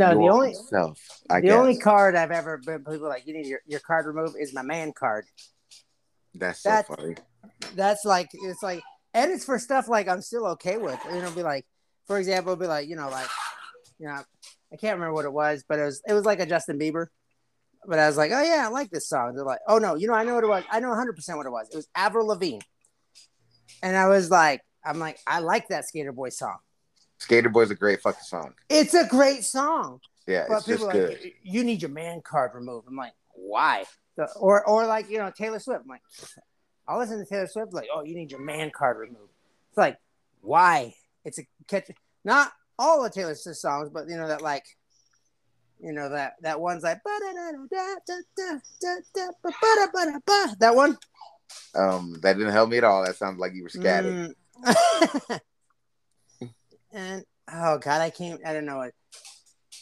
No, the only self. I the guess. only card I've ever been people like you need your, your card removed is my man card. That's so That's- funny. That's like it's like and it's for stuff like I'm still okay with. You know, be like, for example, it'll be like, you know, like you know, I can't remember what it was, but it was it was like a Justin Bieber. But I was like, oh yeah, I like this song. They're like, oh no, you know, I know what it was. I know 100 percent what it was. It was Avril Lavigne, and I was like, I'm like, I like that Skater Boy song. Skater Boy's a great fucking song. It's a great song. Yeah, But it's just people are good. like, you need your man card removed. I'm like, why? The- or or like you know Taylor Swift. I'm like, I'll listen to Taylor Swift. Like, oh, you need your man card removed. It's like, why? It's a catch. Not all of Taylor Swift songs, but you know that like, you know that that one's like that one. Um, that didn't help me at all. That sounds like you were scatting. Mm. and oh god, I can't. I don't know it.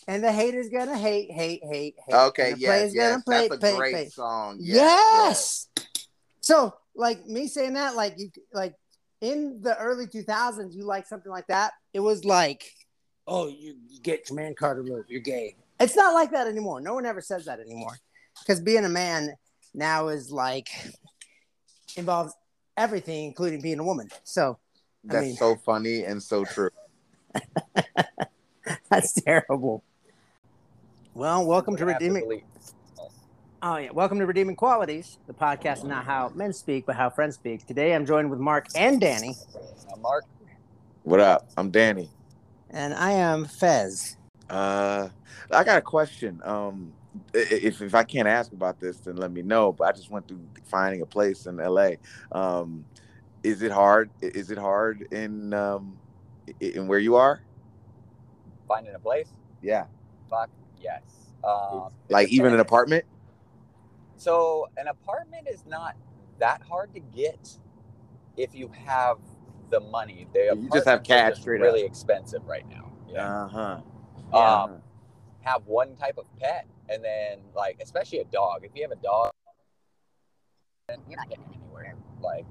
And the haters gonna hate, hate, hate, hate. Okay, And the yes, players yes, gonna play, that's a play, great play. song. Yes. So, like me saying that, like you, like in the early 2000s, you like something like that. It was like, oh, you get your man card removed. You're gay. It's not like that anymore. No one ever says that anymore. Because being a man now is like involves everything, including being a woman. So I That's mean- so funny and so true. that's terrible. Well, welcome to We're gonna have redeeming. Oh yeah, welcome to Redeeming Qualities, the podcast, not how men speak, but how friends speak. Today, I'm joined with Mark and Danny, I'm Mark, What up? I'm Danny. and I am Fez. Uh, I got a question. Um, i- i- if if I can't ask about this, then let me know. But I just went through finding a place in LA. Um, is it hard? Is it hard in um i- in where you are? finding a place? Yeah, Fuck yes. Um, like even an apartment. So an apartment is not that hard to get if you have the money. The You just have cash just really expensive right now. Yeah. Uh huh. Um, have one type of pet, and then like especially a dog. If you have a dog, then you're not getting anywhere. Like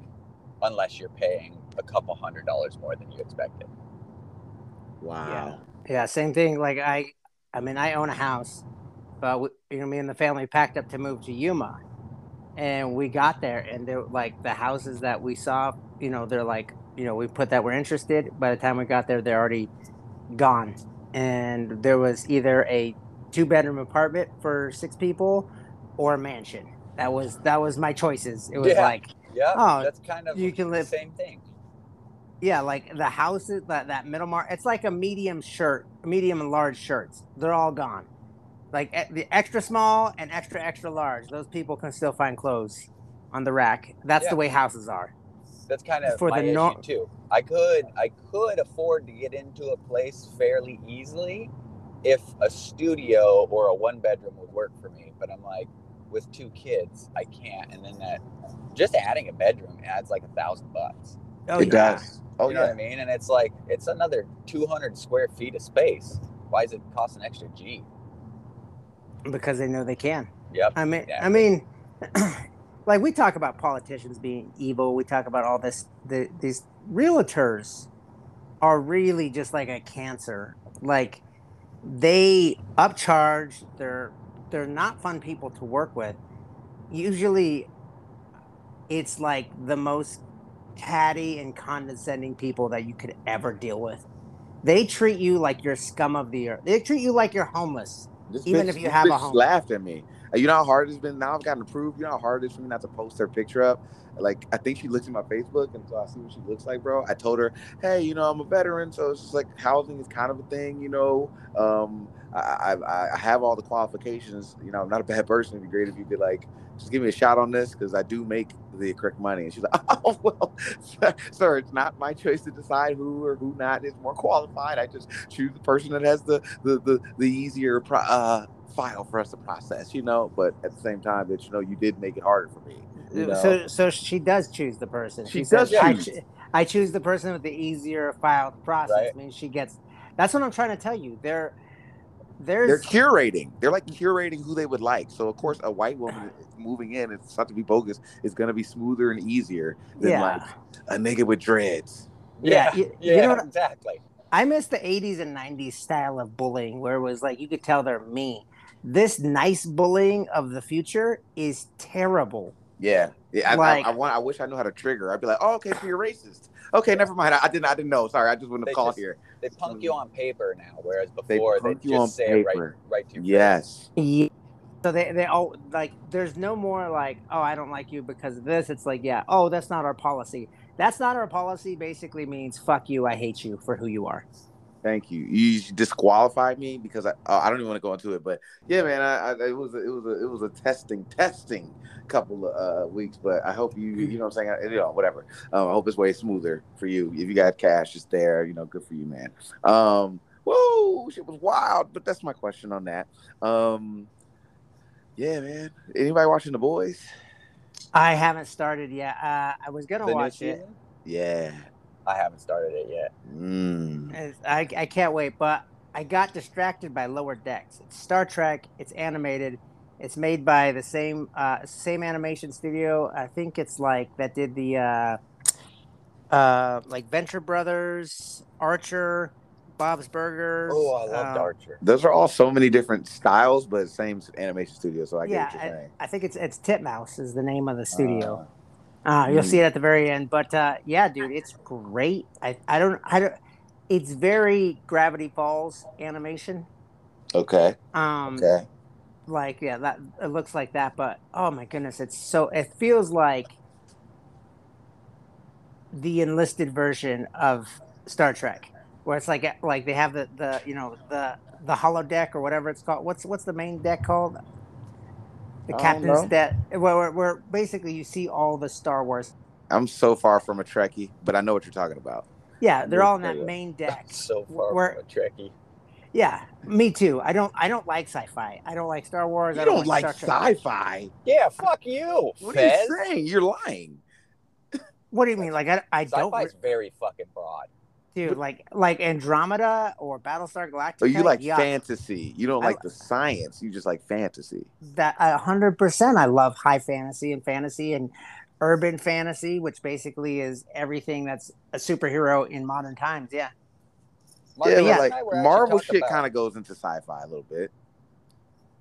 unless you're paying a couple hundred dollars more than you expected. Wow. Yeah, same thing. Like I, I mean, I own a house, but we, you know, me and the family packed up to move to Yuma, and we got there, and they're like the houses that we saw. You know, they're like, you know, we put that we're interested. By the time we got there, they're already gone, and there was either a two bedroom apartment for six people, or a mansion. That was that was my choices. It was Yeah. like Yeah, Oh, that's kind of you can the live- same thing. Yeah, like the houses that that middle mark. It's like a medium shirt, medium and large shirts. They're all gone. Like the extra small and extra extra large. Those people can still find clothes on the rack. That's Yeah. the way houses are. That's kind of For my the nor- too. I could I could afford to get into a place fairly easily if a studio or a one bedroom would work for me. But I'm like, with two kids, I can't. And then that just adding a bedroom adds like a thousand bucks. Oh it yeah. does. Oh you know what. I mean? And it's like it's another 200 square feet of space. Why does it cost an extra G? Because they know they can. Yep. I mean, Yeah. I mean, like we talk about politicians being evil. We talk about all this. The, these realtors are really just like a cancer. Like they upcharge. They're they're not fun people to work with. Usually, it's like the most catty and condescending people that you could ever deal with. They treat you like you're scum of the earth. They treat you like you're homeless. This Even bitch- if you have a home. laughed at me. You know how hard it's been. Now I've gotten approved. You know how hard it is for me not to post her picture up. Like I think she looks at my Facebook, and so I see what she looks like, bro. I told her, hey, you know, I'm a veteran, so it's just like housing is kind of a thing, you know. Um, I, I I have all the qualifications. You know, I'm not a bad person. It'd be great if you could like just give me a shot on this because I do make the correct money. And she's like, oh well, sir, it's not my choice to decide who or who not is more qualified. I just choose the person that has the the the, the easier pro- uh, file for us to process, you know. But at the same time, that you know, you did make it harder for me. You know? So, so she does choose the person. She says, does I, choose. cho- I choose the person with the easier file to process. Right. I mean, she gets. That's what I'm trying to tell you. There, they're curating. They're like curating who they would like. So of course, a white woman ah. moving in, it's not to be bogus, is going to be smoother and easier than Yeah. like a nigga with dreads. Yeah, Yeah. you- Yeah. you know what- exactly. I miss the 80s and 90s style of bullying where it was like you could tell they're mean. This nice bullying of the future is terrible. Yeah, yeah. I, Like- I, I want. I wish I knew how to trigger. I'd be like, oh, okay, so you're racist. Okay, never mind. I, I didn't. I didn't know. Sorry, I just wouldn't They have called just- here. They punk you on paper now, whereas before they, punk you just on say it right, right to your face. Yes. Yeah. So they they all like there's no more like oh I don't like you because of this. It's like yeah oh that's not our policy. That's not our policy. Basically means fuck you. I hate you for who you are. Thank you. You disqualified me because I. Uh, I don't even want to go into it, but yeah, man. I, I it was a, it was a, it was a testing testing couple of uh, weeks, but I hope you you know what I'm saying. I, you know whatever. Um, I hope it's way smoother for you. If you got cash, it's there. You know, good for you, man. Um, whoa, shit was wild. But that's my question on that. Um, yeah, man. Anybody watching the boys? I haven't started yet. Uh, I was gonna The watch it. season? Yeah. I haven't started it yet. Mm. I, I can't wait, but I got distracted by Lower Decks. It's Star Trek. It's animated. It's made by the same uh, same animation studio. I think it's like that did the uh, uh, like Venture Brothers, Archer, Bob's Burgers. Oh, I loved um, Archer. Those are all so many different styles, but same animation studio. So I Yeah, get what you're saying. I think it's it's Titmouse is the name of the studio. Uh, you'll Mm. see it at the very end. But uh, yeah, dude, it's great. I, I don't I don't. It's very Gravity Falls animation. okay. Um, Okay. like yeah, that it looks like that. But oh my goodness, it's so it feels like the enlisted version of Star Trek, where it's like like they have the the you know the the holodeck or whatever it's called. What's what's the main deck called? The I don't captain's know. deck. Where, where, where basically you see all the Star Wars. I'm so far from a Trekkie, but I know what you're talking about. Yeah, they're all in Yeah. that main deck. So far Where- from a Trekkie. Yeah, me too. I don't I don't like sci-fi. I don't like Star Wars. You I don't like Star Trek. sci-fi. Yeah, fuck you, What Fez. are you saying? You're lying. What do you mean? Like I, I don't Sci-fi's very fucking broad. Dude like like Andromeda or Battlestar oh, Galactica. But you like yuck. fantasy. You don't I- like the science. You just like fantasy. that a hundred percent. I love high fantasy and fantasy and urban fantasy, which basically is everything that's a superhero in modern times. Yeah, Mark, yeah, you but and like I were actually Marvel shit kind of goes into sci-fi a little bit.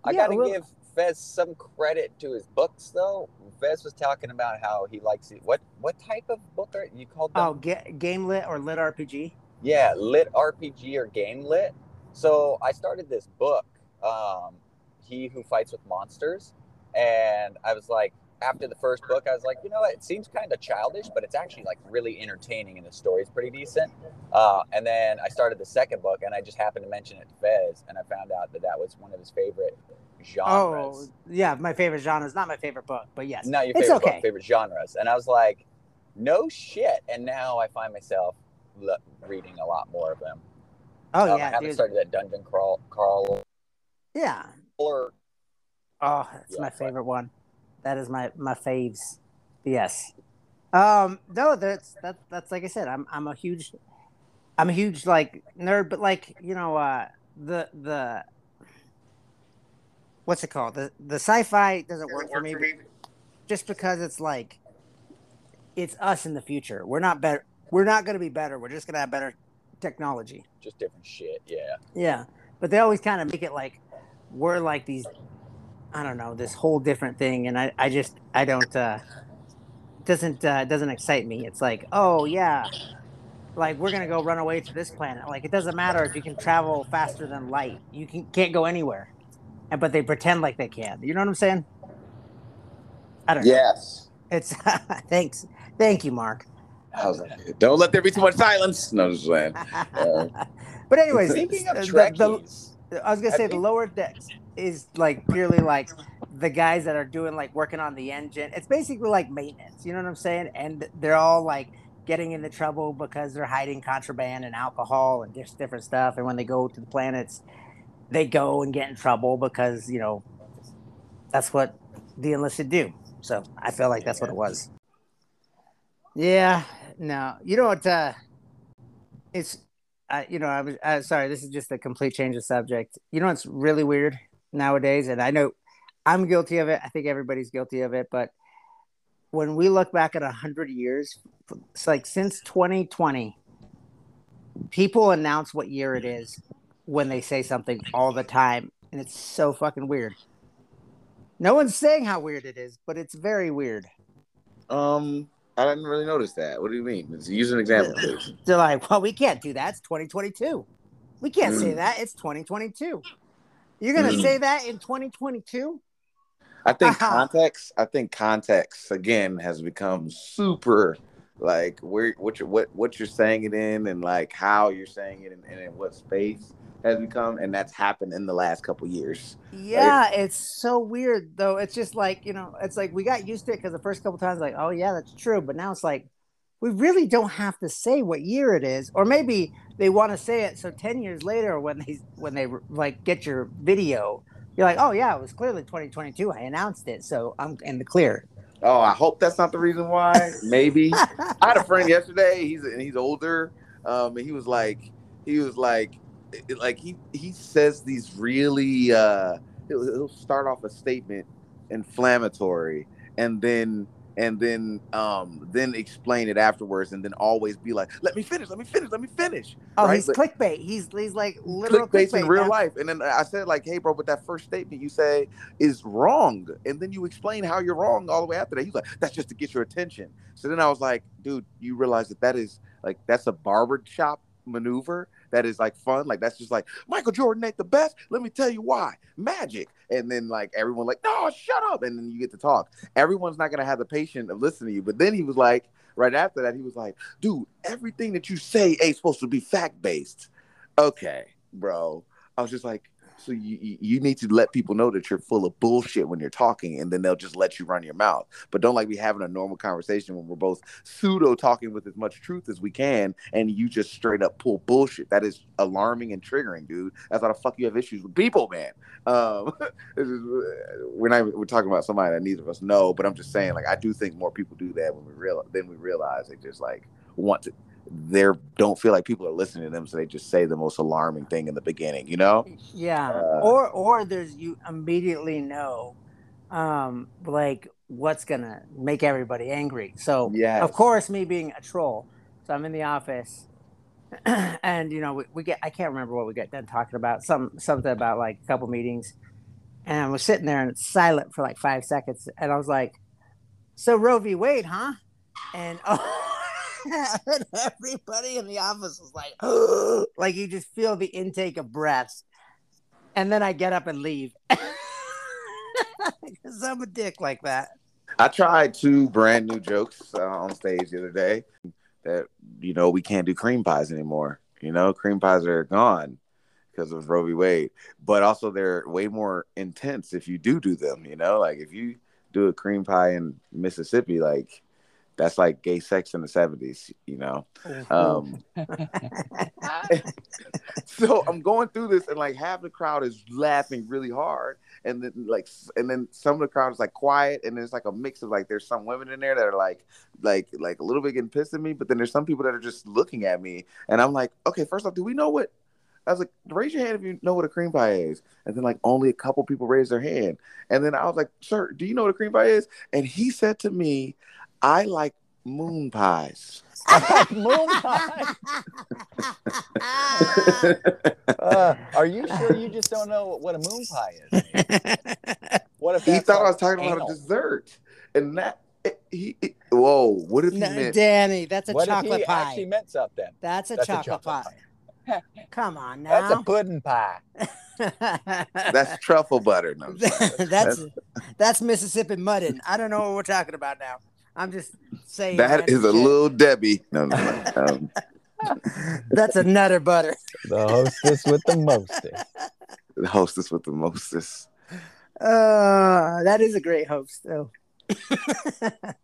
I Yeah, gotta well- give Fez some credit to his books, though. Fez was talking about how he likes it. What what type of book are you called? Them? Oh, ga- game lit or lit RPG. Yeah, lit RPG or game lit. So I started this book, um, He Who Fights with Monsters, and I was like, after the first book, I was like, you know what? It seems kind of childish, but it's actually like really entertaining, and the story's pretty decent. Uh, and then I started the second book, and I just happened to mention it to Fez, and I found out that that was one of his favorite genres. Oh, yeah, my favorite genre is not my favorite book, but yes, Not your it's favorite okay. book, favorite genres. And I was like, no shit. And now I find myself reading a lot more of them. Oh Um, I haven't dude. started that dungeon crawl, crawl yeah. or Oh, that's Yeah, my but- favorite one. That is my my faves. Yes. Um, no, that's that that's like I said, I'm I'm a huge I'm a huge like nerd, but like, you know, uh the the what's it called? The the sci-fi doesn't work for me just because it's like it's us in the future. We're not better we're not gonna be better. We're just gonna have better technology. just different shit. Yeah. Yeah, but they always kind of make it like we're like these. I don't know this whole different thing, and I, I just I don't uh, doesn't uh, doesn't excite me. It's like oh yeah, like we're gonna go run away to this planet. Like it doesn't matter if you can travel faster than light. You can can't go anywhere, and but they pretend like they can. You know what I'm saying? I don't know. Yes. It's thanks, thank you, Mark. I like, don't let there be too much silence. No, just saying. Yeah. Uh, but anyways, Speaking of the- the- I was gonna say the you- lower decks is like purely like the guys that are doing like working on the engine. It's basically like maintenance. You know what I'm saying? And they're all like getting into trouble because they're hiding contraband and alcohol and just different stuff. And when they go to the planets, they go and get in trouble because you know that's what the enlisted do. So I feel like that's what it was. Yeah. No. You know what? Uh, it's I, you know, I was uh, sorry. This is just a complete change of subject. You know, it's really weird nowadays, and I know I'm guilty of it. I think everybody's guilty of it. But when we look back at a hundred years, it's like since 2020, people announce what year it is when they say something all the time, and it's so fucking weird. No one's saying how weird it is, but it's very weird. Um, I didn't really notice that. What do you mean? Use an example, please. They're like, well, we can't do that. It's 2022. We can't say Mm. that. It's 2022. You're gonna Mm. say that in 2022? I think context. I think context again has become super like where what you're what what you're saying it in and like how you're saying it and, and in what space has become and that's happened in the last couple years. Yeah, it's so weird though. It's just like you know, it's like we got used to it because the first couple times, like, oh yeah, that's true. But now it's like we really don't have to say what year it is, or maybe they want to say it so ten years later when they when they like get your video, you're like, oh yeah, it was clearly 2022. I announced it, so I'm in the clear. Oh, I hope that's not the reason why. Maybe I had a friend yesterday. He's and he's older. Um, and he was like, he was like, like he he says these really. Uh, he'll, he'll start off a statement inflammatory, and then and then um then explain it afterwards, and then always be like, "Let me finish. Let me finish. Let me finish." Oh, Right, he's but- clickbait. He's he's like literal clickbait in real now. life. And then I said, like, hey, bro, but that first statement you say is wrong. And then you explain how you're wrong all the way after that. He's like, that's just to get your attention. So then I was like, dude, you realize that that is like, that's a barber shop maneuver that is like fun. Like, that's just like, Michael Jordan ain't the best. Let me tell you why. Magic. And then like everyone like, no, shut up. And then you get to talk. Everyone's not to have the patience of listening to you. But then he was like, right after that, he was like, dude, everything that you say ain't supposed to be fact based okay, bro. I was just like, so you you- need to let people know that you're full of bullshit when you're talking, and then they'll just let you run your mouth. But don't like be having a normal conversation when we're both pseudo talking with as much truth as we can, and you just straight up pull bullshit. That is alarming and triggering, dude. That's how the fuck you have issues with people, man. Um, we're not we're talking about somebody that neither of us know, but I'm just saying, like, I do think more people do that when we real then we realize they just like want to they don't feel like people are listening to them, so they just say the most alarming thing in the beginning. You know? Yeah. Uh, or or there's you immediately know um like what's gonna make everybody angry. So yeah, of course me being a troll. So I'm in the office and you know we, we get I can't remember what we got done talking about. Some something about like a couple meetings. And I was sitting there and it's silent for like five seconds. And I was like, So Roe v. Wade, huh? And oh and everybody in the office was like, like you just feel the intake of breaths. And then I get up and leave. Because I'm a dick like that. I tried two brand new jokes uh, on stage the other day that you know we can't do cream pies anymore. You know, cream pies are gone because of Roe v. Wade, but also they're way more intense if you do do them. You know, like if you do a cream pie in Mississippi, like that's like gay sex in the seventies. You know. Um, so I'm going through this, and like half the crowd is laughing really hard, and then like, and then some of the crowd is like quiet, and there's like a mix of like, there's some women in there that are like, like, like a little bit getting pissed at me, but then there's some people that are just looking at me, and I'm like, okay, first off, do we know what? I was like, raise your hand if you know what a cream pie is, and then like only a couple people raised their hand, and then I was like, sir, do you know what a cream pie is? And he said to me, I like moon pies. Moon pie. Uh, are you sure you just don't know what a moon pie is? What if he thought I was talking about a dessert, and that it- he. it- whoa, what if he No, meant? Danny, that's a What if chocolate he pie. actually meant something? That's a That's chocolate pie. Come on now. That's a pudding pie. That's truffle butter. No, I'm that's that's Mississippi mudding. I don't know what we're talking about now. I'm just saying that random is a shit. little Debbie. No, no, no. Um, That's a nutter butter. The hostess with the mostest. the hostess with the mostest. Uh, that is a great host, though.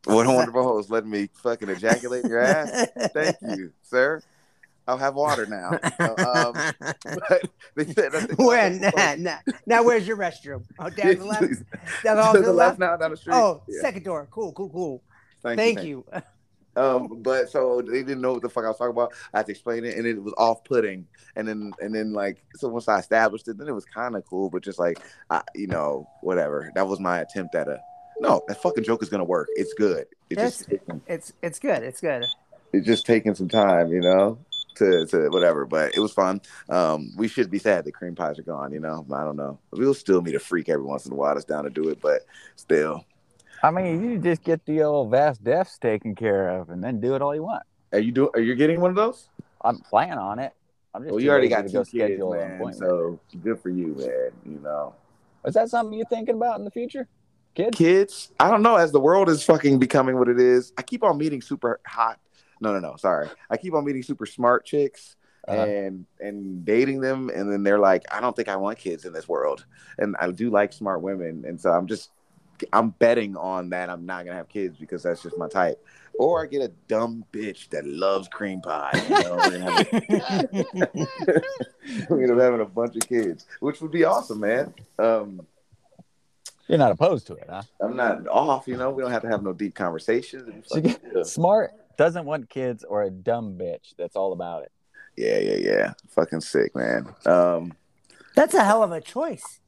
What a wonderful host. Let me fucking ejaculate in your ass. Thank you, sir. I'll have water now. Uh, um, but they said that they- when? Nah, nah. Now, where's your restroom? Oh, down the left. Down the, hall to to the the left left. now, down the street. Oh, Yeah. second door. Cool, cool, cool. Thank, Thank you. you. Um, but so they didn't know what the fuck I was talking about. I had to explain it, and it was off-putting. And then, and then, like, so once I established it, then it was kind of cool. But just like, I, you know, whatever. That was my attempt at a. No, that fucking joke is gonna work. It's good. It's just, It's it's it's good. It's good. it's just taking some time, you know. to, to whatever, but it was fun. Um, we should be sad that cream pies are gone, you know. I don't know. We'll still meet a freak every once in a while that's down to do it, but still. I mean, you just get the old vast deaths taken care of, and then do it all you want. Are you do? Are you getting one of those? I'm planning on it. I'm just Well, you already got to go kids, schedule man. So good for you, man. You know, Is that something you're thinking about in the future, kids? kids. I don't know. As the world is fucking becoming what it is, I keep on meeting super hot. No, no, no. Sorry, I keep on meeting super smart chicks. Uh-huh. and and dating them and then they're like i don't think i want kids in this world and i do like smart women and so i'm just i'm betting on that i'm not gonna have kids because that's just my type or i get a dumb bitch that loves cream pie you know we end up having a bunch of kids which would be awesome man um You're not opposed to it, huh? i'm not off you know we don't have to have no deep conversations It'd be So you fucking good. Smart doesn't want kids or a dumb bitch. That's all about it. yeah yeah yeah fucking sick man um That's a hell of a choice.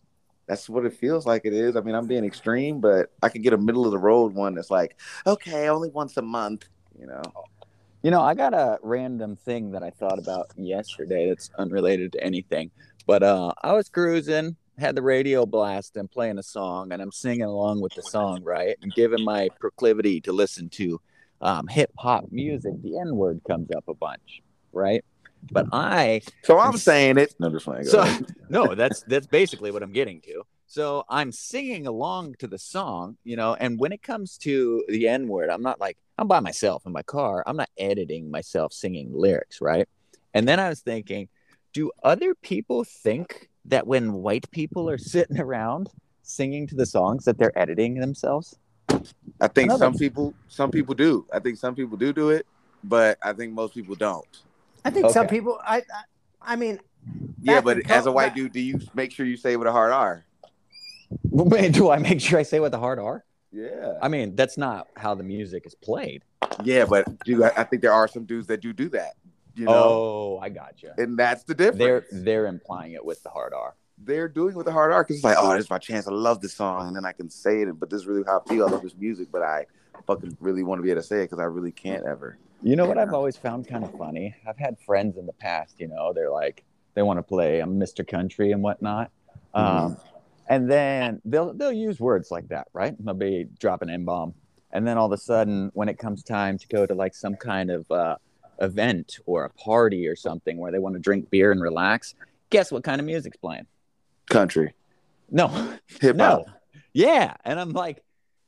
That's what it feels like it is. I mean, I'm being extreme, but I could get a middle of the road one that's like, okay, only once a month, you know. You know, I got a random thing that I thought about yesterday that's unrelated to anything. But uh, I was cruising, had the radio blast and playing a song, and I'm singing along with the song, right? And given my proclivity to listen to um, hip hop music, the N word comes up a bunch, right? But I So I'm saying it. No, just playing. So no, that's that's basically what I'm getting to. So I'm singing along to the song, you know, and when it comes to the N word, I'm not like I'm by myself in my car. I'm not editing myself singing lyrics, right? And then I was thinking, do other people think that when white people are sitting around singing to the songs that they're editing themselves? I think Another- some people, some people do. I think some people do do it, but I think most people don't. I think some people. I. I, I mean. Yeah, but in as a white back- dude, do you make sure you say with a hard R? Wait, do I make sure I say with a hard R? Yeah. I mean, that's not how the music is played. Yeah, but do I, I think there are some dudes that do do that. You know, Oh, I gotcha. and that's the difference. They're they're implying it with the hard R. they're doing with the hard R because it's like, oh, this is my chance. I love this song, and then I can say it. But this is really how I feel. I love this music, but I fucking really want to be able to say it because I really can't ever. You know what I've always found kind of funny? I've had friends in the past, you know, they're like, they want to play I'm Mr. Country and whatnot. Um, and then they'll they'll use words like that, right? They'll be dropping N bomb. And then all of a sudden, when it comes time to go to like some kind of uh, event or a party or something where they want to drink beer and relax, guess what kind of music's playing? Country, No, hip hop. no. Yeah. And I'm like,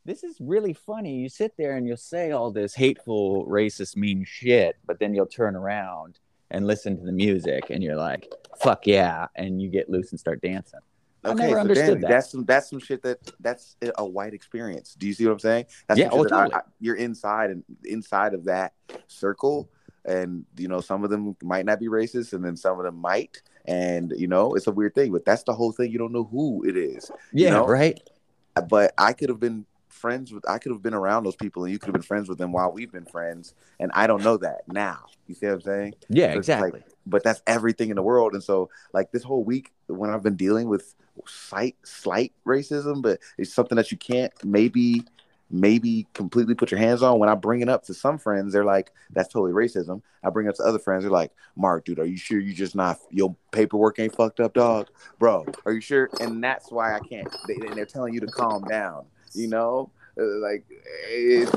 this is really funny. You sit there and you'll say all this hateful, racist, mean shit, but then you'll turn around and listen to the music and you're like, fuck yeah. And you get loose and start dancing. I never so understood Danny, that. that's some that's some shit that that's a white experience. Do you see what I'm saying? That's Yeah, oh, that I- I- you're inside and inside of that circle, and you know some of them might not be racist, and then some of them might, and you know it's a weird thing. But that's the whole thing. You don't know who it is. Yeah, know? right? but I could have been friends with I could have been around those people and you could have been friends with them while we've been friends and I don't know that now. You see what I'm saying? Yeah, So it's like- exactly. But that's everything in the world. And so like this whole week when I've been dealing with slight slight racism, but it's something that you can't maybe maybe completely put your hands on. When I bring it up to some friends, they're like, that's totally racism. I bring it up to other friends, they're like, Mark, dude, are you sure you just not your paperwork ain't fucked up, dog? Bro, are you sure? And that's why I can't. They, and they're telling you to calm down. You know, Uh, like it's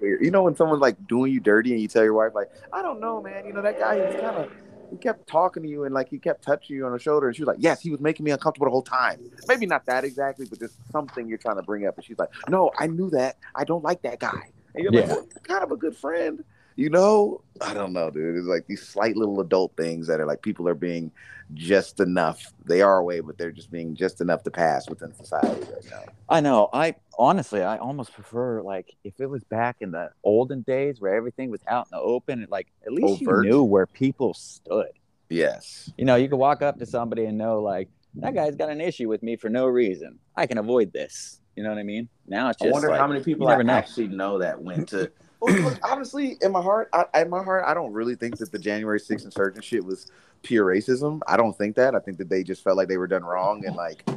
weird. You know when someone's like doing you dirty and you tell your wife like, I don't know, man. You know that guy was kind of. He kept talking to you and like he kept touching you on the shoulder, and she was like, "Yes, he was making me uncomfortable the whole time. Maybe not that exactly, but just something you're trying to bring up." And she's like, "No, I knew that. I don't like that guy." And you're like, Yeah. well, "Kind of a good friend." You know, I don't know, dude. It's like these slight little adult things that are like people are being just enough. They are away, but they're just being just enough to pass within society right now. I know. I honestly, I almost prefer like if it was back in the olden days where everything was out in the open, and like at least Overt. you knew where people stood. Yes. You know, you could walk up to somebody and know like that guy's got an issue with me for no reason. I can avoid this. You know what I mean? Now it's just. I wonder like, how many people I know. actually know that went to. Look, honestly, in my heart, I, in my heart, I don't really think that the January 6th insurgent shit was pure racism. I don't think that. I think that they just felt like they were done wrong, and like,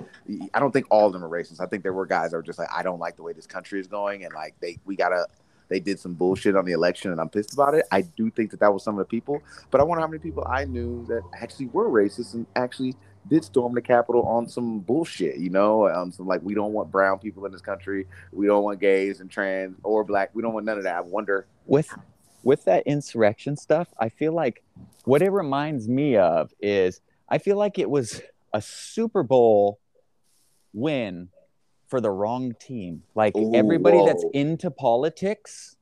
I don't think all of them are racist. I think there were guys that were just like, I don't like the way this country is going, and like they, we gotta, they did some bullshit on the election and I'm pissed about it. I do think that that was some of the people, but I wonder how many people I knew that actually were racist and actually did storm the Capitol on some bullshit, you know, um, some like we don't want brown people in this country, we don't want gays and trans or black, we don't want none of that. I wonder with with that insurrection stuff, I feel like what it reminds me of is I feel like it was a Super Bowl win for the wrong team. Like Ooh, everybody that's into politics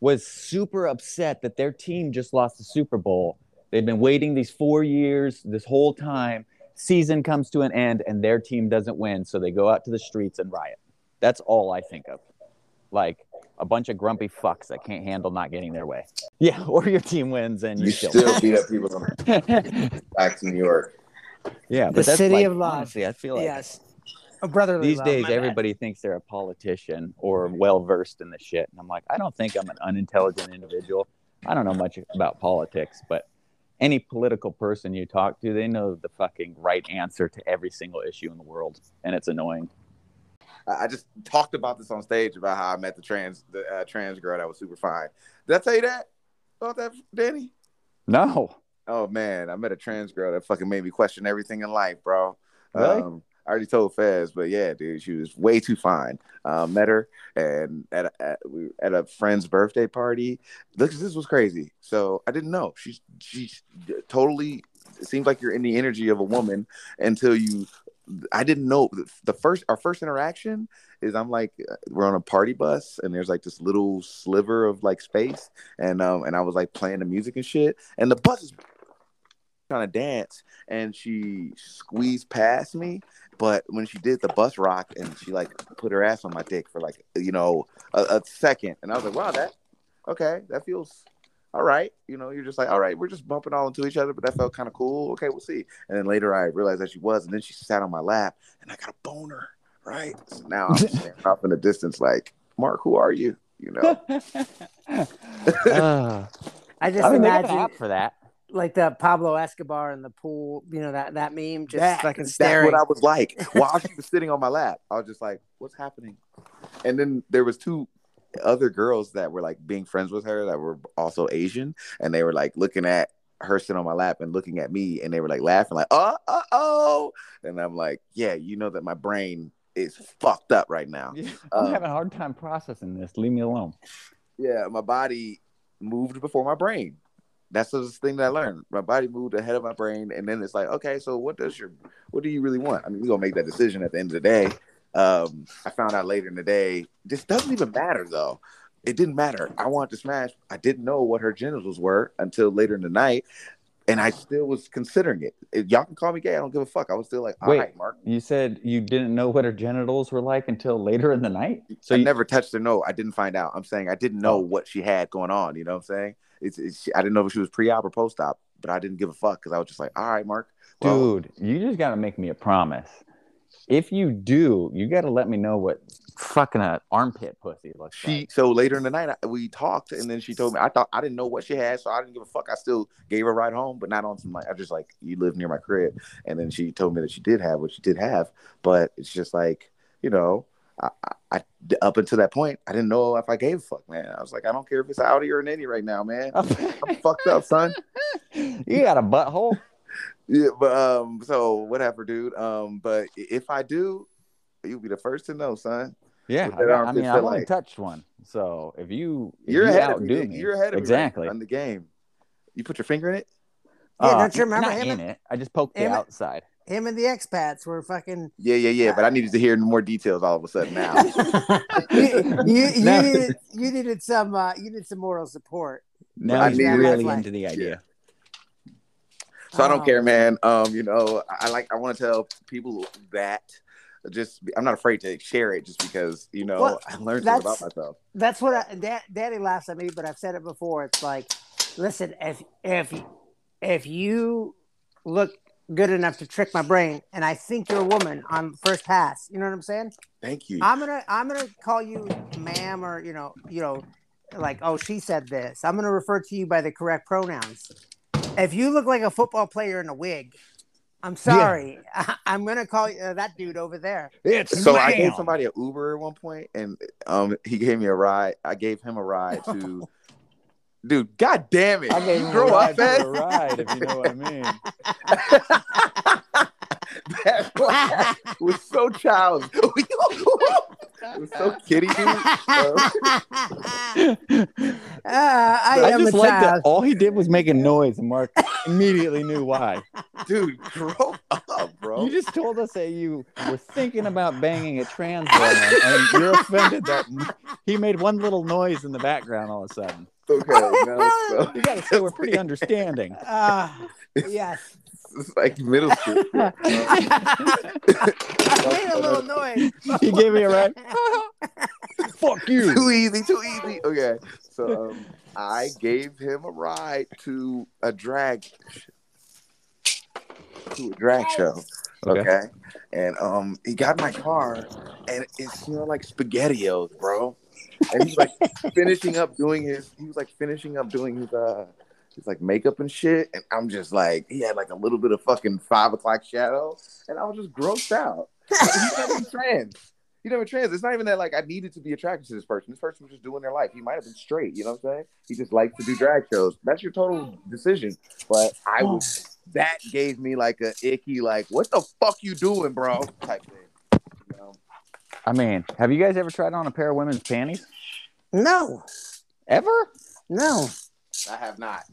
was super upset that their team just lost the Super Bowl. They've been waiting these four years, this whole time. Season comes to an end and their team doesn't win, so they go out to the streets and riot. That's all I think of. Like a bunch of grumpy fucks that can't handle not getting their way. Yeah, or your team wins and you, you still, still beat up people from back to New York. yeah, but The that's city like, of love. honestly, I feel like yes, a brotherly these love, days my bad. everybody thinks they're a politician or well versed in the shit and i'm like i don't think i'm an unintelligent individual i don't know much about politics but any political person you talk to they know the fucking right answer to every single issue in the world and it's annoying I just talked about this on stage about how I met the trans the uh, trans girl that was super fine. Did I tell you that about that, Danny? no Oh man, I met a trans girl that fucking made me question everything in life, bro. Really? Um, I already told Fez, but yeah, dude, she was way too fine. Um, met her and at a, at, we at a friend's birthday party. Look, this was crazy. So I didn't know. She's she's totally. Seems like you're in the energy of a woman until you. I didn't know the first our first interaction is I'm like uh, we're on a party bus and there's like this little sliver of like space and um and I was like playing the music and shit and the bus is trying to dance and she squeezed past me but when she did the bus rock and she like put her ass on my dick for like you know a, a second and i was like wow that okay that feels all right. You know you're just like all right we're just bumping all into each other but that felt kind of cool. Okay we'll see. And then later i realized that she was and then she sat on my lap and i got a boner right? So now i'm standing off in the distance like mark who are you? You know? Uh, I just i mean imagine for that like the Pablo Escobar in the pool, you know that that meme, just That- fucking That's what I was like while she was sitting on my lap. I was just like, "What's happening?" And then there was two other girls that were like being friends with her that were also Asian, and they were like looking at her sitting on my lap and looking at me, and they were like laughing, like, "Oh, uh oh," and I'm like, "Yeah, you know that my brain is fucked up right now." i'm Um, having a hard time processing this leave me alone Yeah, my body moved before my brain. That's the thing that I learned. My body moved ahead of my brain, and then it's like, okay, so what does your, what do you really want? I mean, we're gonna make that decision at the end of the day. Um, I found out later in the day, this doesn't even matter though. It didn't matter. I wanted to smash. I didn't know what her genitals were until later in the night, and I still was considering it. If y'all can call me gay. I don't give a fuck. I was still like, all Wait. right, Mark. you said you didn't know what her genitals were like until later in the night so I you, never touched her. No, I didn't find out. I'm saying I didn't know Oh. what she had going on. You know what I'm saying? It's, it's I didn't know if she was pre-op or post-op, but I didn't give a fuck because I was just like, all right, Mark. Well, Dude, you just got to make me a promise. If you do, you got to let me know what fucking a armpit pussy looks she like. so later in the night I- we talked and then she told me I thought I didn't know what she had, so I didn't give a fuck. I still gave her a ride home, but not on some like I just like you live near my crib, and then she told me that she did have what she did have, but it's just like you know. I, I, up until that point, I didn't know if I gave a fuck, man. I was like, I don't care if it's an Audi or an Indy right now, man. I'm fucked up, son. you got a butthole? Yeah, but um, so whatever, dude. Um, but if I do, you'll be the first to know, son. Yeah, I, I mean, I've only like. touched one. So if you, if You're you ahead of me. me, You're ahead of exactly. me right, on the game. You put your finger in it. Yeah, Uh, don't you remember not him in and- it? I just poked the him and- outside. Him and the expats were fucking. Yeah, yeah, yeah. But I needed to hear more details all of a sudden now. you, you, you, No. needed, you needed some uh, you needed some moral support. Now I he's really into the idea. So I don't Oh. care, man. Um, you know, I I like I want to tell people that just I'm not afraid to share it just because you know Well, I learned something about myself. That's what I, Dad, Daddy laughs at me, but I've said it before. It's like, listen, if if if you look good enough to trick my brain, and I think you're a woman on first pass, you know what I'm saying? Thank you. I'm gonna I'm gonna call you ma'am or you know you know like oh she said this. I'm gonna refer to you by the correct pronouns. If you look like a football player in a wig, I'm sorry. I, am gonna call uh, that dude over there. It's so I gave somebody an Uber at one point, and um, he gave me a ride. I gave him a ride to. Dude, god damn it! I gave him grow a ride up, man. a ride, if you know what I mean. that laugh was so childish. It was so kitty, dude. Uh, I, I am just a like that all he did was make a noise, and Mark immediately knew why. dude, grow up, bro. You just told us that you were thinking about banging a trans woman, and you're offended that he made one little noise in the background all of a sudden. okay, no, so, You got to say we're pretty understanding. Uh, yes. It's like middle school. I made a little noise. He gave me a ride. Fuck you. too easy, too easy. Okay, so um, I gave him a ride to a drag to a drag show. Okay. Okay. And um he got my car and it smelled like spaghettios, bro. And he's like finishing up doing his he was like finishing up doing his uh his like makeup and shit. And I'm just like he had like a little bit of fucking five o'clock shadow. And I was just grossed out. He's not even trans. He never trans. It's not even that like I needed to be attracted to this person. This person was just doing their life. He might have been straight, you know what I'm saying? He just likes to do drag shows. That's your total decision. But I was that gave me like a icky, like, what the fuck you doing, bro? Type thing. You know? I mean, have you guys ever tried on a pair of women's panties? No, Ever? no. I have not.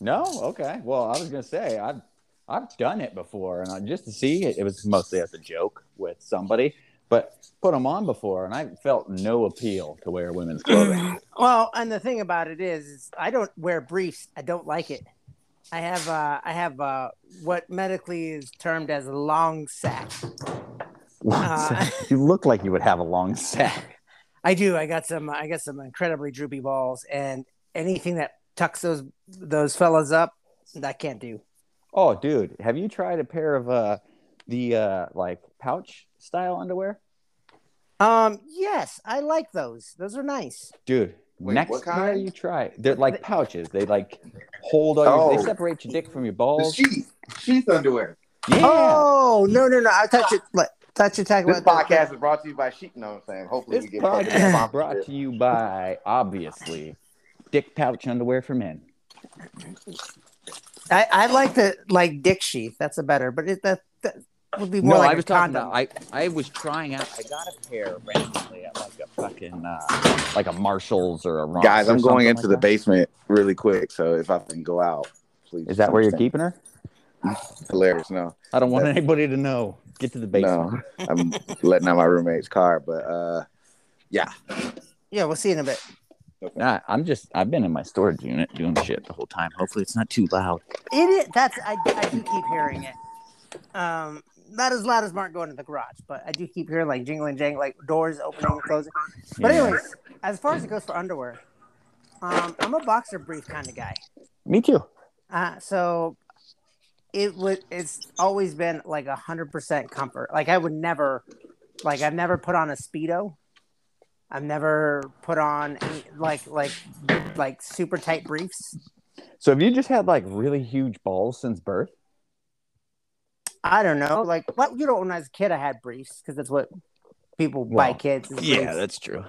No. Okay. Well, I was gonna say I've I've done it before, and I, just to see it, it was mostly as a joke with somebody, but put them on before, and I felt no appeal to wear women's clothing. Well, and the thing about it is, is I don't wear briefs. I don't like it. I have uh, I have uh, what medically is termed as a long sack. Uh, you look like you would have a long sack. I do. I got some. I got some incredibly droopy balls, and anything that tucks those those fellas up, I can't do. Oh, dude, have you tried a pair of uh the uh like pouch style underwear? Um, yes, I like those. Those are nice. Dude, Wait, next what pair kind? you try, they're like pouches. They like hold all your, Oh. they separate your dick from your The balls. sheath, sheath underwear. Yeah. Oh no, no, no! I touch it. Like, touch it. Talk This about the- podcast is brought to you by Sheet. No, I'm saying. Hopefully, This we get podcast is sponsorship. brought to you by obviously dick pouch underwear for men. I, I like the like dick sheath. That's a better, but it, that, that would be more No, like I a was talking condom. about. I I was trying out. I got a pair randomly at like a fucking uh, like a Marshalls or a Ross Guys, or I'm going into like the that. basement really quick. So if I can go out, please. Is that where you're keeping her? Hilarious. No, I don't want That's- anybody to know. Get to the basement. no, I'm letting out my roommate's car, but uh, yeah. yeah, we'll see in a bit. Nah, I'm just. I've been in my storage unit doing shit the whole time. Hopefully, it's not too loud. It is. That's I, I do keep hearing it. Um, not as loud as Mark going to the garage, but I do keep hearing like jingling, jangling, like doors opening and closing. But Yeah. anyways, as far as it goes for underwear, um, I'm a boxer brief kind of guy. Me too. Uh, so it would. It's always been like a hundred percent comfort. Like I would never, like I've never put on a speedo. I've never put on any, like like like super tight briefs. So have you just had like really huge balls since birth? I don't know. Oh. Like what you know, when I was a kid, I had briefs because that's what people buy kids. Yeah, briefs. that's true.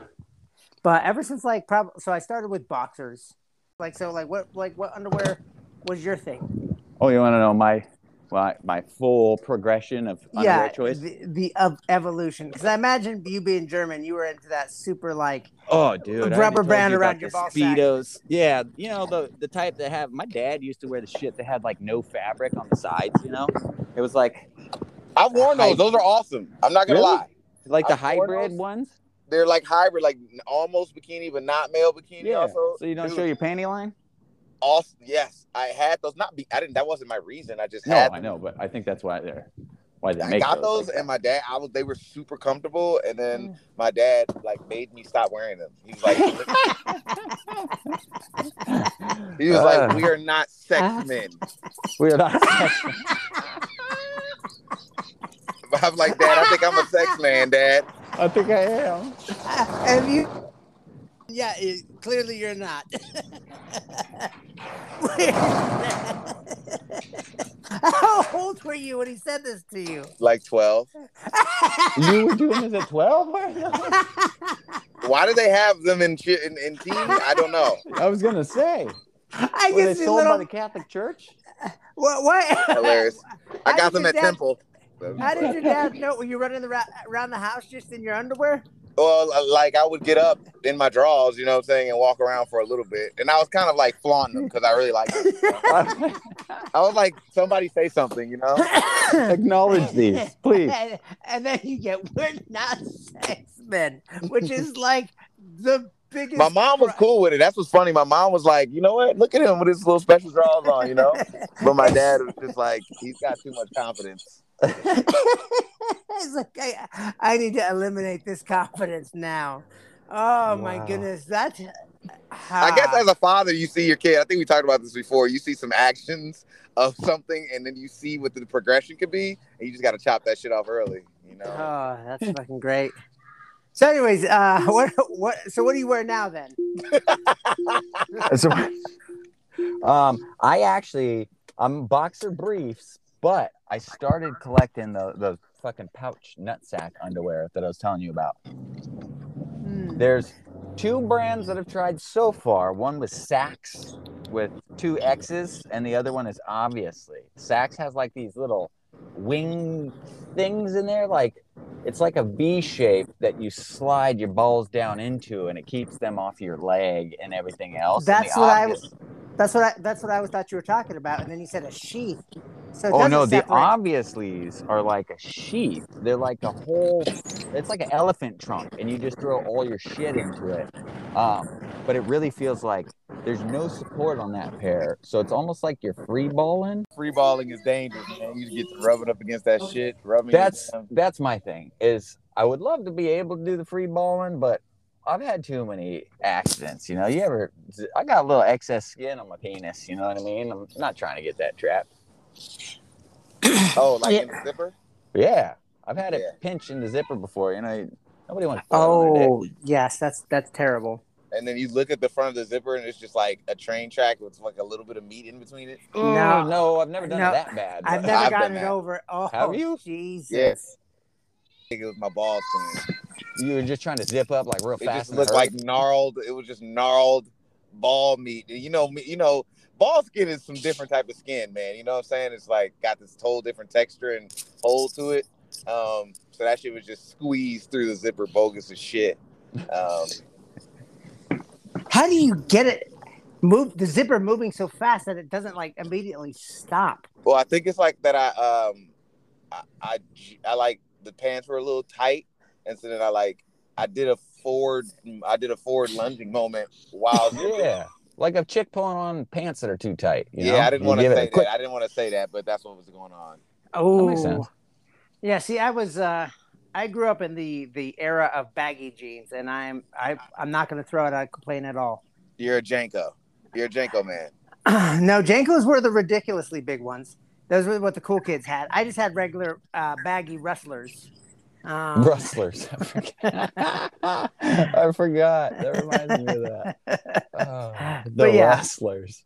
But ever since like probably, so I started with boxers. Like so, like what like what underwear was your thing? Oh, you want to know my my my full progression of yeah, choice? the, the of evolution. Because I imagine you being German, you were into that super like Oh, dude, rubber band you around your the ball sack. speedos. Yeah, you know the the type that have. My dad used to wear the shit that had like no fabric on the sides. You know, it was like I've worn those. Those are awesome. I'm not gonna Really? lie. like the I've worn hybrid those. ones. They're like hybrid, like almost bikini, but not male bikini. Yeah. Also, So you don't Dude, show your panty line. Also, yes, I had those. Not be. I didn't. That wasn't my reason. I just No, had. I know, but I think that's why they're why they I make got those. those, like and my dad. I was. They were super comfortable, and then my dad like made me stop wearing them. He was like, he was Uh, like, we are not sex men. we are not. I'm like, Dad, I think I'm a sex man, Dad. I think I am. Have you. Yeah, it, clearly you're not. How old were you when he said this to you? Like twelve. you were doing this at 12? Why do they have them in chi- in, in teen? I don't know. I was going to say. I Were they guess you sold little. by the Catholic Church? what? what? Hilarious. I got them at dad- Temple. How did your dad know? Were you running the ra- around the house just in your underwear? Well, uh, like I would get up in my drawers, you know what I'm saying, and walk around for a little bit. And I was kind of like flaunting them because I really liked them. you know? I was like, somebody say something, you know? Acknowledge these, please. and, and then you get we're not sex men, which is like the biggest. My mom was cool with it. That's what's funny. My mom was like, you know what? Look at him with his little special drawers on, you know? But my dad was just like, he's got too much confidence. it's like I, I need to eliminate this confidence now. Oh my goodness, that's. I guess as a father, you see your kid. I think we talked about this before. You see some actions of something, and then you see what the progression could be, and you just got to chop that shit off early, you know? Oh, that's fucking great. So, anyways, uh, what what? So, what do you wear now then? so, um, I actually I'm boxer briefs, but I started collecting the the fucking pouch nutsack underwear that I was telling you about. Hmm. There's two brands that I've tried so far. One was Saxx with two X's, and the other one is obviously Saxx has like these little wing things in there, like it's like a V shape that you slide your balls down into, and it keeps them off your leg and everything else. That's what I obvious- That's what I. That's what I was thought you were talking about, and then you said a sheath. So Oh doesn't no, the separate- obviously's are like a sheath. They're like a whole. It's like an elephant trunk, and you just throw all your shit into it. Um, but it really feels like there's no support on that pair, so it's almost like you're free balling. Free balling is dangerous, man. You get to rubbing up against that shit, rubbing. That's that's my thing. Is I would love to be able to do the free balling, but I've had too many accidents. You know, you ever? I got a little excess skin on my penis. You know what I mean? I'm not trying to get that trapped. Oh, like Yeah. in the zipper? Yeah, I've had it Yeah. pinch in the zipper before. You know, nobody wants. to feel on their oh, dick. Oh yes, that's that's terrible. And then you look at the front of the zipper, and it's just like a train track with like a little bit of meat in between it. Oh, No. no, I've never done No, it that bad. I've never I've gotten it that. over. Oh, Have you? Jesus. Yes. I think it was my balls. Skin. You were just trying to zip up like real It fast. just looked like gnarled. It was just gnarled ball meat. You know, me- you know, ball skin is some different type of skin, man. You know what I'm saying? It's like got this whole different texture and hold to it. Um, so that shit was just squeezed through the zipper, bogus as shit. Um, How do you get it? Move the zipper moving so fast that it doesn't like immediately stop. well, I think it's like that. I um, I, I I like the pants were a little tight, and so then I like I did a forward I did a forward lunging moment while yeah, like a chick pulling on pants that are too tight. you yeah, know? I didn't want to say that. quick- I didn't want to say that, but that's what was going on. Oh, makes sense. yeah. See, I was uh, I grew up in the the era of baggy jeans, and I'm I I'm not going to throw it out complain at all. You're a JNCO. You're a JNCO man. no, JNCOs were the ridiculously big ones. Those were what the cool kids had. I just had regular uh, baggy rustlers. Um, Rustlers. I forgot. I forgot. That reminds me of that. Oh, the But yeah. Rustlers.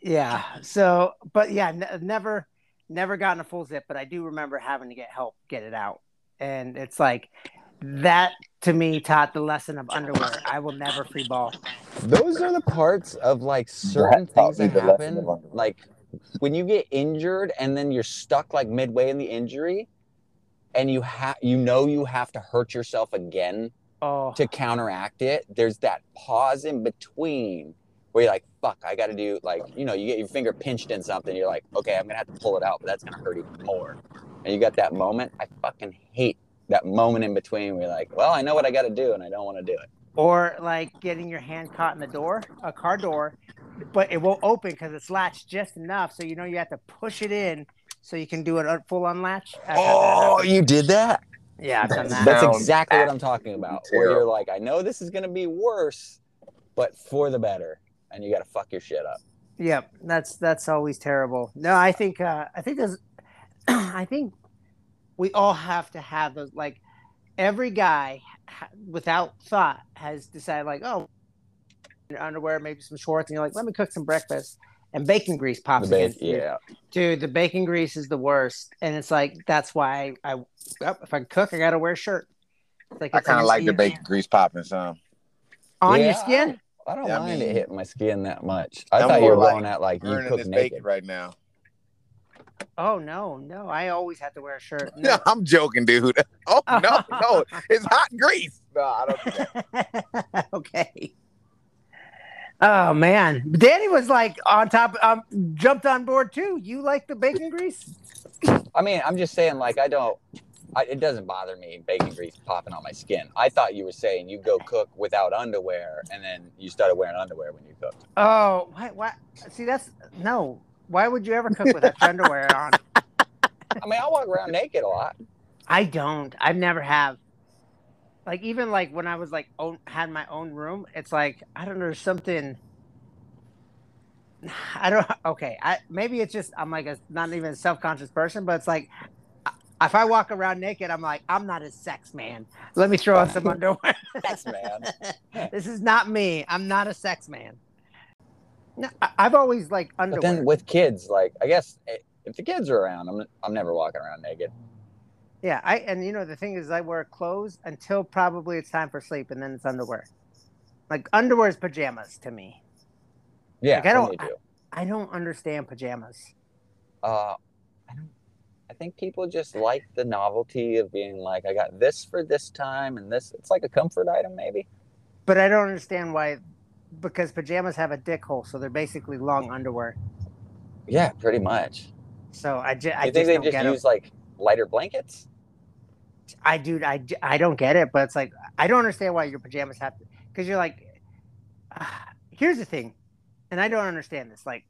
Yeah. So, but yeah, n- never, never gotten a full zip, but I do remember having to get help get it out, and it's like that to me taught the lesson of underwear. I will never free ball. Those are the parts of like certain That things that happen. Like when you get injured and then you're stuck like midway in the injury, and you have you know you have to hurt yourself again Oh, to counteract it. There's that pause in between where you're like, fuck, I got to do like, you know, you get your finger pinched in something. You're like, okay, I'm gonna have to pull it out, but that's gonna hurt even more. And you got that moment. I fucking hate that moment in between where you're like, well, I know what I got to do, and I don't want to do it. or like getting your hand caught in the door, a car door, but it won't open because it's latched just enough, so you know you have to push it in so you can do a full unlatch. I've had that Oh, you did that? yeah, I've done that. That's exactly what I'm talking about. Where you're like, I know this is gonna be worse, but for the better, and you got to fuck your shit up. Yep, that's that's always terrible. No, I think uh, I think there's, I think we all have to have those. Like every guy, without thought, has decided like, oh, your underwear, maybe some shorts, and you're like, let me cook some breakfast, and bacon grease The pops ba- against you. yeah. Dude, the bacon grease is the worst, and it's like that's why I, I yep, if I cook, I gotta wear a shirt. It's like I kind of like the skin. bacon grease popping some. on your skin. I don't Yeah, I mind mean, it hitting my skin that much. I I'm thought you were like going at like you Earning cook this naked. bacon right now. Oh no, no, I always have to wear a shirt. No, No. I'm joking, dude. Oh no, no, it's hot grease. No, I don't. Do that. okay. Oh man, Danny was like on top, um, jumped on board too. You like the bacon grease? I mean, I'm just saying, like, I don't. I, it doesn't bother me bacon grease popping on my skin. I thought you were saying you go cook without underwear, and then you started wearing underwear when you cooked. Oh, why? Why? See, that's no. Why would you ever cook without underwear on? I mean, I walk around naked a lot. I don't. I've never have. Like even like when I was like own, had my own room, it's like I don't know there's something. I don't. Okay, I maybe it's just I'm like a not even a self conscious person, but it's like if I walk around naked, I'm like I'm not a sex man. Let me throw on some underwear. Sex man. this is not me. I'm not a sex man. No, I- I've always like underwear. But then with kids, like, I guess eh, if the kids are around, I'm I'm never walking around naked. Yeah, I and you know the thing is I wear clothes until probably it's time for sleep and then it's underwear. Like underwear is pajamas to me. Yeah, Like, I don't- me too. I don't understand pajamas. Uh, I don't. I think people just like the novelty of being like, I got this for this time, and this. It's like a comfort item, maybe. But I don't understand why because pajamas have a dick hole, so they're basically long underwear. Yeah, pretty much. So I, ju- I you think they just use like lighter blankets? I do I, I don't get it, but it's like I don't understand why your pajamas have to because you're like here's the thing, and I don't understand this. Like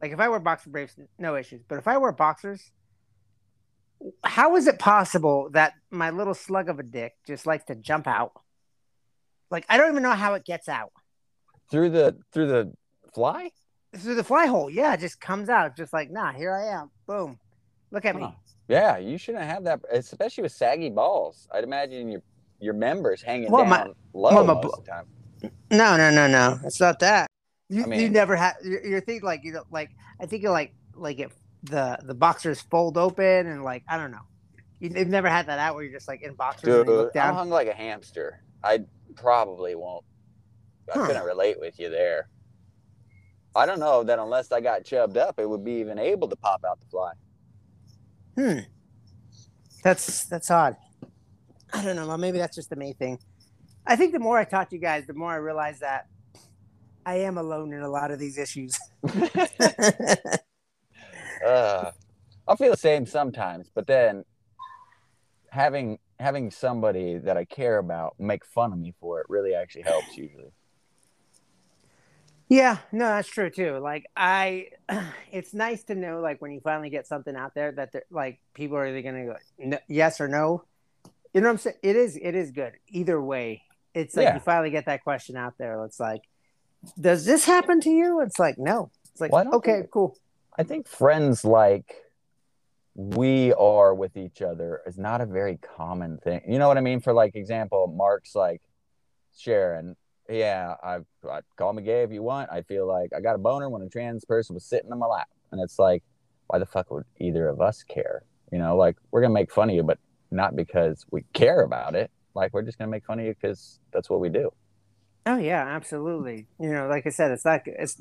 like if I wear boxer briefs, no issues. But if I wear boxers, how is it possible that my little slug of a dick just likes to jump out? Like I don't even know how it gets out through the through the fly. through the fly hole. Yeah, it just comes out, just like nah. Here I am. Boom. Look at Huh. me. Yeah, you shouldn't have that, especially with saggy balls. I'd imagine your your members hanging Well, down my- low well, my most of the time. No, no, no, no. It's not that. You, I you never had. You're, you're thinking like you know, like I think like like if the the boxers fold open and like I don't know. You, you've never had that out where you're just like in boxers and you look Dude, I'm hung like a hamster. I probably won't. I Huh. couldn't relate with you there. I don't know that unless I got chubbed up, it would be even able to pop out the fly. Hmm. That's that's odd. I don't know. Well, maybe that's just the main thing. I think the more I talk to you guys, the more I realize that I am alone in a lot of these issues. uh, I'll feel the same sometimes, but then having having somebody that I care about make fun of me for it really actually helps usually. Yeah, no, that's true too. Like I, it's nice to know like when you finally get something out there that they're like people are either gonna go "N- yes or no. You know what I'm saying? It is it is good either way. It's like Yeah. you finally get that question out there. It's like, does this happen to you? It's like no. It's like Well, okay, think- cool. I think friends like we are with each other is not a very common thing. You know what I mean? For like example, Mark's like Sharon. Yeah, I, I call me gay if you want. I feel like I got a boner when a trans person was sitting in my lap, and it's like, why the fuck would either of us care? You know, like we're gonna make fun of you, but not because we care about it. Like we're just gonna make fun of you because that's what we do. Oh yeah, absolutely. You know, like I said, it's not it's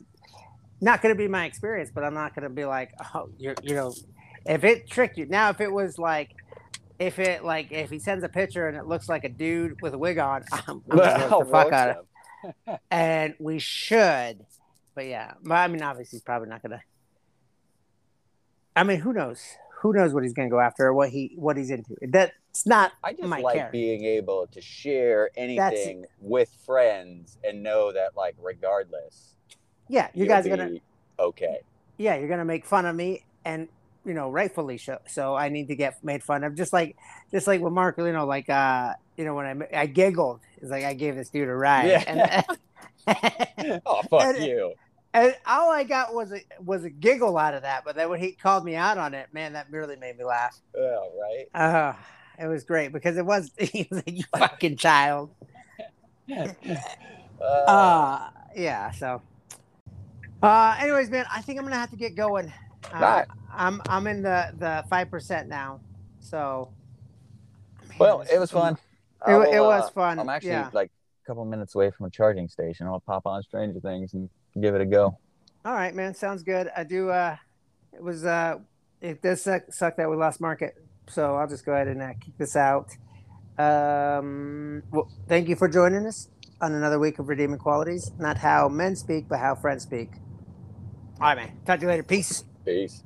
not going to be my experience, but I'm not going to be like, oh, you're you know, if it tricked you. Now, if it was like, if it like, if he sends a picture and it looks like a dude with a wig on, I'm, I'm gonna roast the fuck out of. And we should, but yeah, but I mean, obviously, he's probably not to. I mean, who knows? Who knows what he's going to go after or what he what he's into? That's not I just like being able to share anything with friends and know that, like, regardless, Yeah, you guys are gonna okay. yeah, you're gonna make fun of me, and you know, rightfully so. So I need to get made fun of, just like, just like with Mark, you know, like, uh, you know, when I I giggled, it's like I gave this dude a ride, Yeah. and, oh fuck And- you! and all I got was a was a giggle out of that. But then when he called me out on it, man, that really made me laugh. Oh right. Uh, it was great because it was he was like, you fucking child. Uh, Uh, yeah. So, Uh, anyways, man, I think I'm gonna have to get going. Uh, Alright. I'm I'm in the the five percent now, so. Well, it was fun. It, wa- it was uh, fun. I'm actually yeah. like a couple minutes away from a charging station. I'll pop on Stranger Things and give it a go. All right, man. Sounds good. I do. Uh, it was. Uh, it does suck, suck that we lost market. So I'll just go ahead and uh, kick this out. Um, well, thank you for joining us on another week of Redeeming Qualities. Not how men speak, but how friends speak. All right, man. Talk to you later. Peace. Peace.